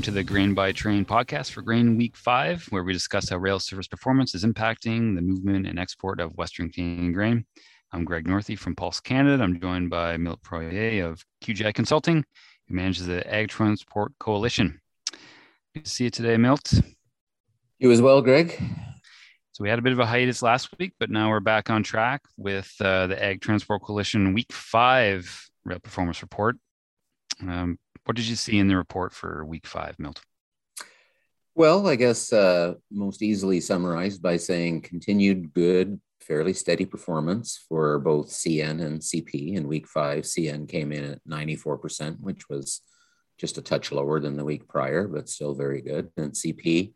welcome to the Grain by Train podcast for Grain Week 5, where we discuss how rail service performance is impacting the movement and export of Western Canadian grain. I'm Greg Northey from Pulse Canada. I'm joined by Milt Poirier of QGI Consulting, who manages the Ag Transport Coalition. Good to see you today, Milt. You as well, Greg. So we had a bit of a hiatus last week, but now we're back on track with uh, the Ag Transport Coalition Week 5 rail performance report. Um, what did you see in the report for week five, Milt? Well, I guess uh, most easily summarized by saying continued good, fairly steady performance for both CN and CP. In week five, CN came in at 94%, which was just a touch lower than the week prior, but still very good. And CP,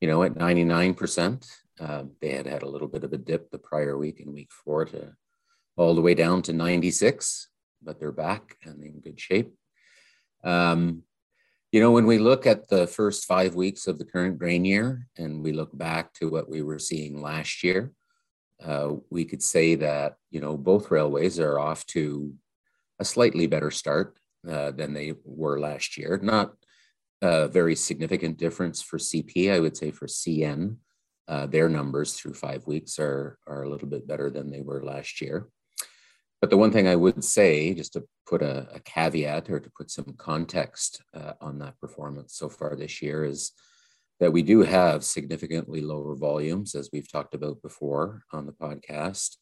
you know, at 99%. Uh, they had had a little bit of a dip the prior week in week four to all the way down to 96, but they're back and in good shape. Um, you know, when we look at the first five weeks of the current grain year and we look back to what we were seeing last year, uh, we could say that, you know, both railways are off to a slightly better start uh, than they were last year. Not a very significant difference for CP. I would say for CN, uh, their numbers through five weeks are, are a little bit better than they were last year. But the one thing I would say, just to put a, a caveat or to put some context uh, on that performance so far this year, is that we do have significantly lower volumes, as we've talked about before on the podcast.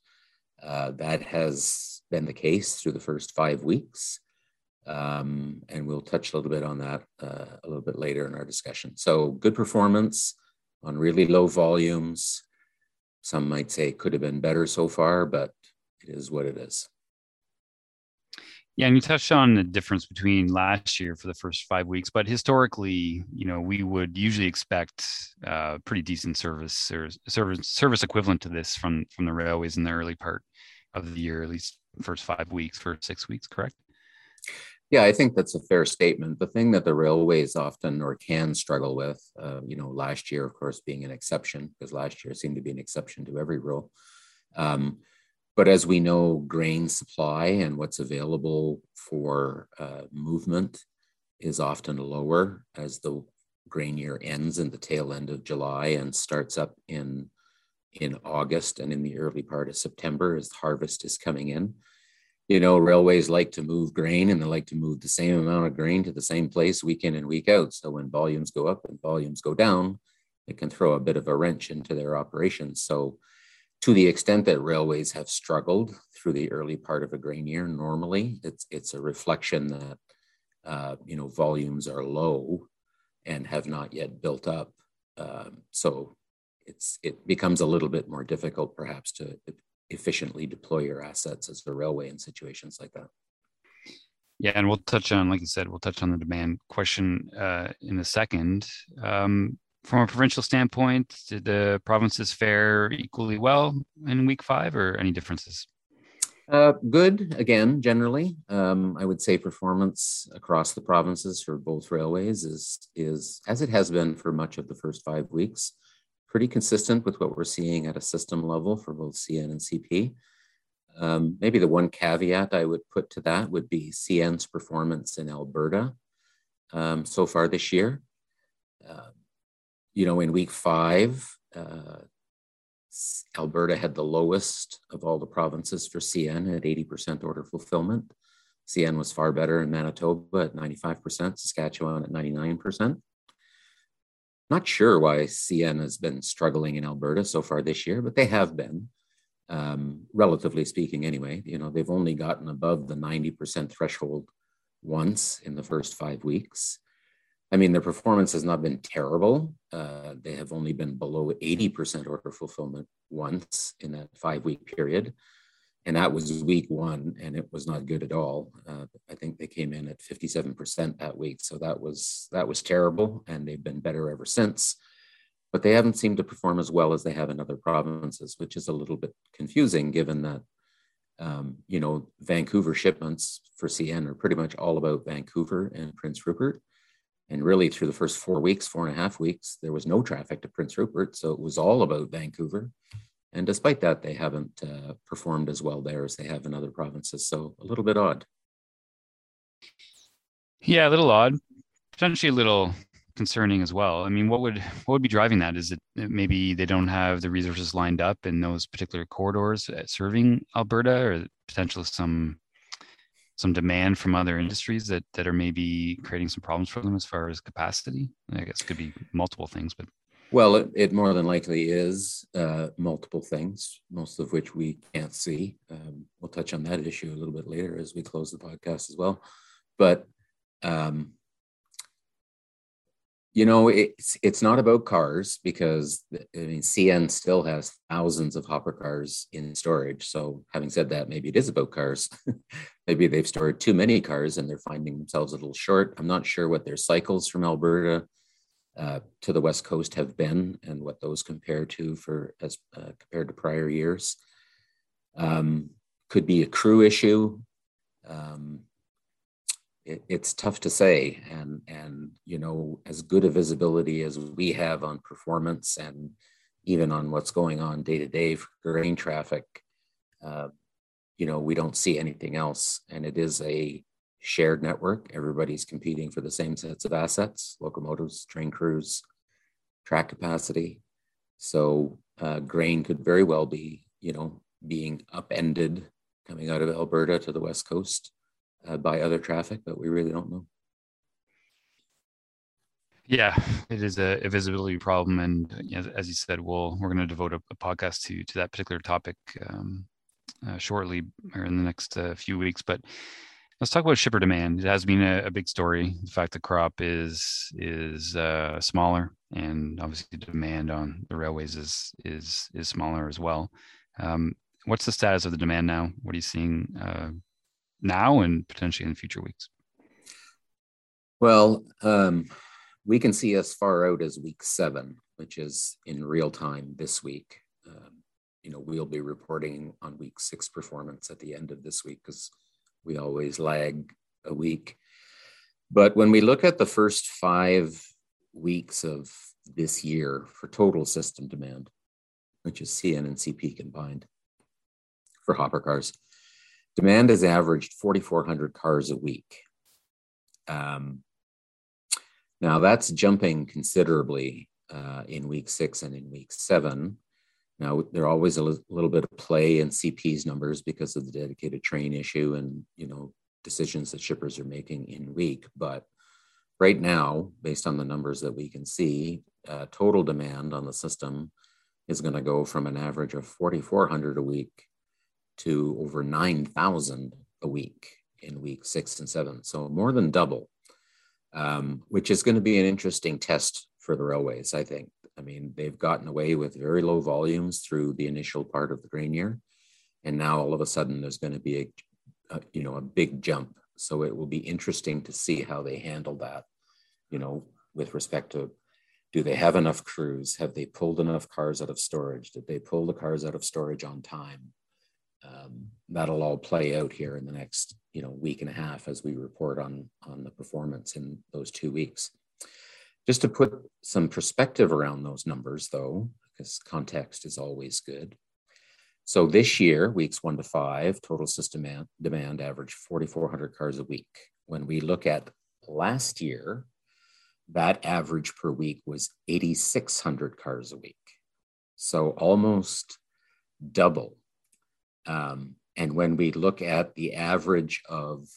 Uh, that has been the case through the first five weeks. Um, and we'll touch a little bit on that uh, a little bit later in our discussion. So, good performance on really low volumes. Some might say it could have been better so far, but is what it is. Yeah, and you touched on the difference between last year for the first five weeks, but historically, you know, we would usually expect uh, pretty decent service or service service equivalent to this from from the railways in the early part of the year, at least first five weeks, first six weeks, correct? Yeah, I think that's a fair statement. The thing that the railways often or can struggle with, uh, you know, last year, of course, being an exception, because last year seemed to be an exception to every rule. Um, but as we know, grain supply and what's available for uh, movement is often lower as the grain year ends in the tail end of July and starts up in in August and in the early part of September as harvest is coming in. You know, railways like to move grain and they like to move the same amount of grain to the same place week in and week out. So when volumes go up and volumes go down, it can throw a bit of a wrench into their operations. So to the extent that railways have struggled through the early part of a grain year, normally it's it's a reflection that uh, you know volumes are low and have not yet built up. Um, so it's it becomes a little bit more difficult, perhaps, to efficiently deploy your assets as a railway in situations like that. Yeah, and we'll touch on, like you said, we'll touch on the demand question uh, in a second. Um, from a provincial standpoint, did the provinces fare equally well in week five or any differences? Uh, good again, generally. Um, I would say performance across the provinces for both railways is is as it has been for much of the first five weeks, pretty consistent with what we're seeing at a system level for both CN and CP. Um, maybe the one caveat I would put to that would be CN's performance in Alberta um, so far this year. Uh, you know, in week five, uh, Alberta had the lowest of all the provinces for CN at 80% order fulfillment. CN was far better in Manitoba at 95%, Saskatchewan at 99%. Not sure why CN has been struggling in Alberta so far this year, but they have been, um, relatively speaking, anyway. You know, they've only gotten above the 90% threshold once in the first five weeks. I mean, their performance has not been terrible. Uh, they have only been below 80% order fulfillment once in that five week period. And that was week one, and it was not good at all. Uh, I think they came in at 57% that week. So that was that was terrible, and they've been better ever since. But they haven't seemed to perform as well as they have in other provinces, which is a little bit confusing given that um, you know, Vancouver shipments for CN are pretty much all about Vancouver and Prince Rupert. And really, through the first four weeks, four and a half weeks, there was no traffic to Prince Rupert. So it was all about Vancouver. And despite that, they haven't uh, performed as well there as they have in other provinces. So a little bit odd. Yeah, a little odd. potentially a little concerning as well. I mean, what would what would be driving that? Is it maybe they don't have the resources lined up in those particular corridors serving Alberta, or potentially some some demand from other industries that that are maybe creating some problems for them as far as capacity? I guess it could be multiple things, but well, it, it more than likely is uh, multiple things, most of which we can't see. Um, we'll touch on that issue a little bit later as we close the podcast as well. But um, you know, it's it's not about cars because I mean CN still has thousands of hopper cars in storage. So having said that, maybe it is about cars. maybe they've stored too many cars and they're finding themselves a little short. I'm not sure what their cycles from Alberta uh, to the west coast have been and what those compare to for as uh, compared to prior years. Um, could be a crew issue. Um, it, it's tough to say. And and you know as good a visibility as we have on performance and even on what's going on day to day for grain traffic uh, you know we don't see anything else. And it is a shared network. Everybody's competing for the same sets of assets locomotives train crews track capacity. So uh, grain could very well be you know being upended coming out of alberta to the west coast uh, by other traffic, but we really don't know. Yeah, it is a, a visibility problem, and as, as, you said, we'll we're going to devote a, a, podcast to to that particular topic um, uh, shortly or in the next uh, few weeks. But let's talk about shipper demand. It has been a, a big story. The fact the crop is is uh, smaller, and obviously demand on the railways is is is smaller as well. Um, what's the status of the demand now? What are you seeing uh, now and potentially in future weeks? Well, um, we can see as far out as week seven, which is in real time this week. Um, you know, we'll be reporting on week six performance at the end of this week because we always lag a week. But when we look at the first five weeks of this year for total system demand, which is CN and CP combined for hopper cars, Demand has averaged 4,400 cars a week. Um, now that's jumping considerably uh, in week six and in week seven. Now there's always a l- little bit of play in CP's numbers because of the dedicated train issue and you know decisions that shippers are making in week. But right now, based on the numbers that we can see, uh, total demand on the system is going to go from an average of 4,400 a week to over 9,000 a week in week six and seven. So more than double, um, which is going to be an interesting test for the railways, I think. I mean, they've gotten away with very low volumes through the initial part of the grain year. And now all of a sudden there's going to be a, a you know, a big jump. So it will be interesting to see how they handle that, you know, with respect to do they have enough crews? Have they pulled enough cars out of storage? Did they pull the cars out of storage on time? Um, that'll all play out here in the next you know week and a half as we report on on the performance in those two weeks. Just to put some perspective around those numbers though because context is always good. So this year weeks one to five total system demand, demand averaged 4400 cars a week. When we look at last year that average per week was 8600 cars a week. So almost double um, and when we look at the average of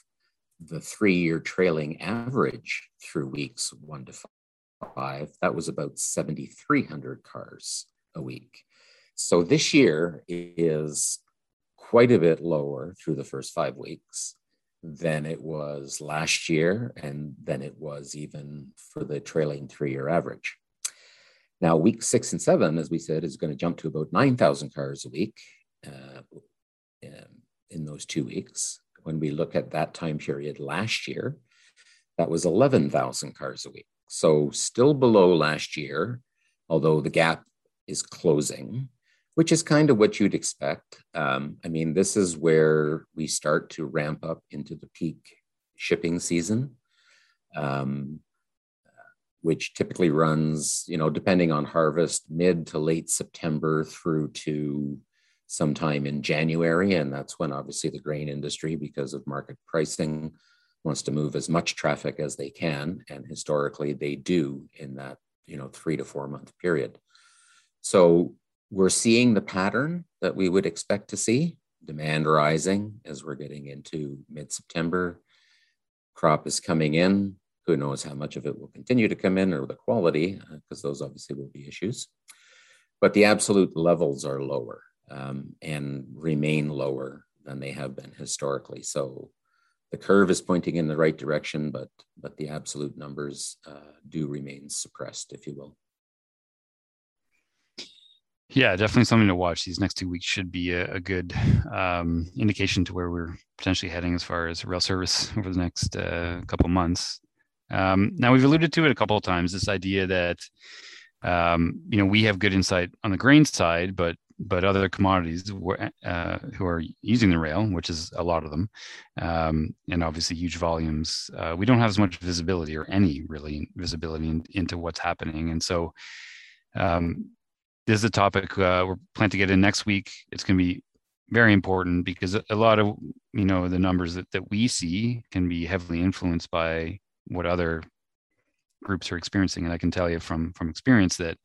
the three year trailing average through weeks one to five, that was about 7,300 cars a week. So this year is quite a bit lower through the first five weeks than it was last year and than it was even for the trailing three year average. Now, week six and seven, as we said, is going to jump to about 9,000 cars a week. Uh, um, in those two weeks. When we look at that time period last year, that was 11,000 cars a week. So still below last year, although the gap is closing, which is kind of what you'd expect. Um, I mean, this is where we start to ramp up into the peak shipping season, um, which typically runs, you know, depending on harvest, mid to late September through to sometime in January. And that's when obviously the grain industry, because of market pricing, wants to move as much traffic as they can, and historically they do in that you know three to four month period. So we're seeing the pattern that we would expect to see demand rising as we're getting into mid September. Crop is coming in. Who knows how much of it will continue to come in or the quality, because uh, those obviously will be issues. But the absolute levels are lower um, and remain lower than they have been historically. So the curve is pointing in the right direction, but but the absolute numbers uh, do remain suppressed, if you will. Yeah, definitely something to watch. These next two weeks should be a, a good um, indication to where we're potentially heading as far as rail service over the next uh, couple months. Um, now we've alluded to it a couple of times. This idea that um, you know we have good insight on the grain side, but but other commodities uh, who are using the rail, which is a lot of them, um, and obviously huge volumes, uh, we don't have as much visibility or any really visibility in, into what's happening. And so um, this is a topic uh, we're planning to get in next week. It's going to be very important because a lot of you know the numbers that, that we see can be heavily influenced by what other groups are experiencing. And I can tell you from from experience that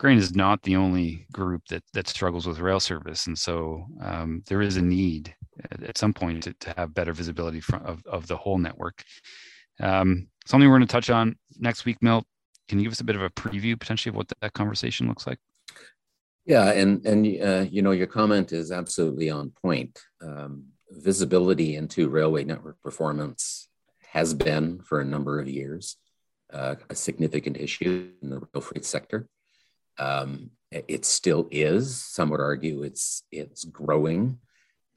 grain is not the only group that that struggles with rail service, and so um, there is a need at, at some point to, to, have better visibility from, of of the whole network. Um, something we're going to touch on next week, Milt, can you give us a bit of a preview potentially of what that conversation looks like? Yeah, and and uh, you know your comment is absolutely on point. Um, visibility into railway network performance has been for a number of years uh, a significant issue in the rail freight sector. Um, it still is. Some would argue it's it's growing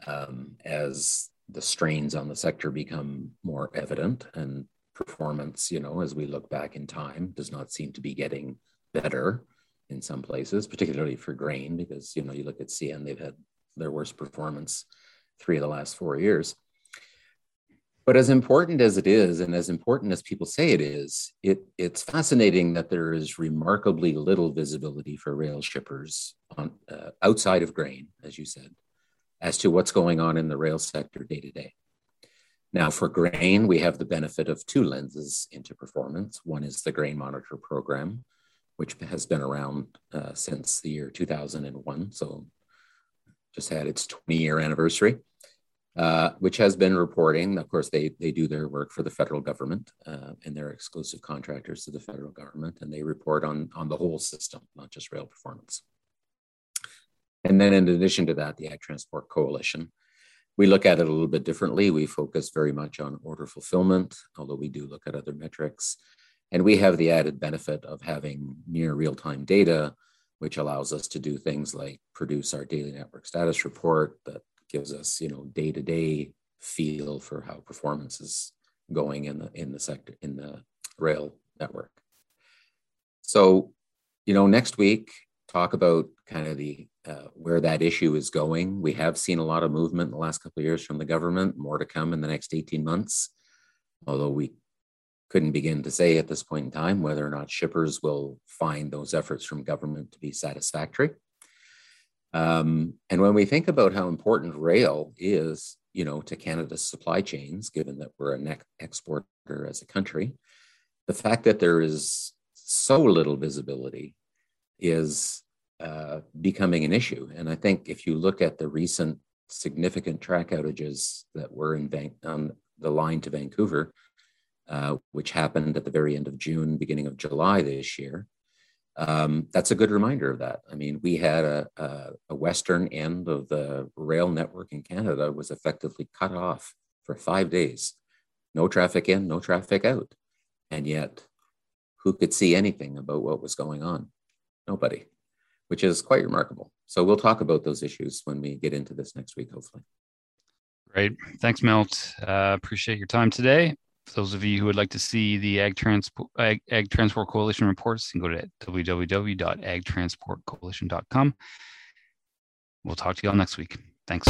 um, as the strains on the sector become more evident and performance, you know, as we look back in time, does not seem to be getting better in some places, particularly for grain, because, you know, you look at CN, they've had their worst performance three of the last four years. But as important as it is, and as important as people say it is, it, it's fascinating that there is remarkably little visibility for rail shippers on, uh, outside of grain, as you said, as to what's going on in the rail sector day to day. Now, for grain, we have the benefit of two lenses into performance. One is the Grain Monitor Program, which has been around uh, since the year 2001. So just had its 20 year anniversary, uh, which has been reporting. Of course, they, they do their work for the federal government uh, and they're exclusive contractors to the federal government, and they report on, on the whole system, not just rail performance. And then, in addition to that, the Ag Transport Coalition, we look at it a little bit differently. We focus very much on order fulfillment, although we do look at other metrics. And we have the added benefit of having near real time data, which allows us to do things like produce our daily network status report that gives us, you know, day to day feel for how performance is going in the in the sector in the rail network. So, you know, next week talk about kind of the uh, where that issue is going. We have seen a lot of movement in the last couple of years from the government, more to come in the next 18 months, although we couldn't begin to say at this point in time whether or not shippers will find those efforts from government to be satisfactory. Um, and when we think about how important rail is, you know, to Canada's supply chains, given that we're a net exporter as a country, the fact that there is so little visibility is uh, becoming an issue. And I think if you look at the recent significant track outages that were in Van- on the line to Vancouver, uh, which happened at the very end of June, beginning of July this year, um, that's a good reminder of that. I mean, we had a, a, a, western end of the rail network in Canada was effectively cut off for five days. No traffic in, no traffic out. And yet, who could see anything about what was going on? Nobody which is quite remarkable. So we'll talk about those issues when we get into this next week, hopefully. Great. Thanks, Milt. Uh, appreciate your time today. For those of you who would like to see the Ag, Transpo- Ag, Ag Transport Coalition reports, you can go to www.agtransportcoalition.com. We'll talk to you all next week. Thanks.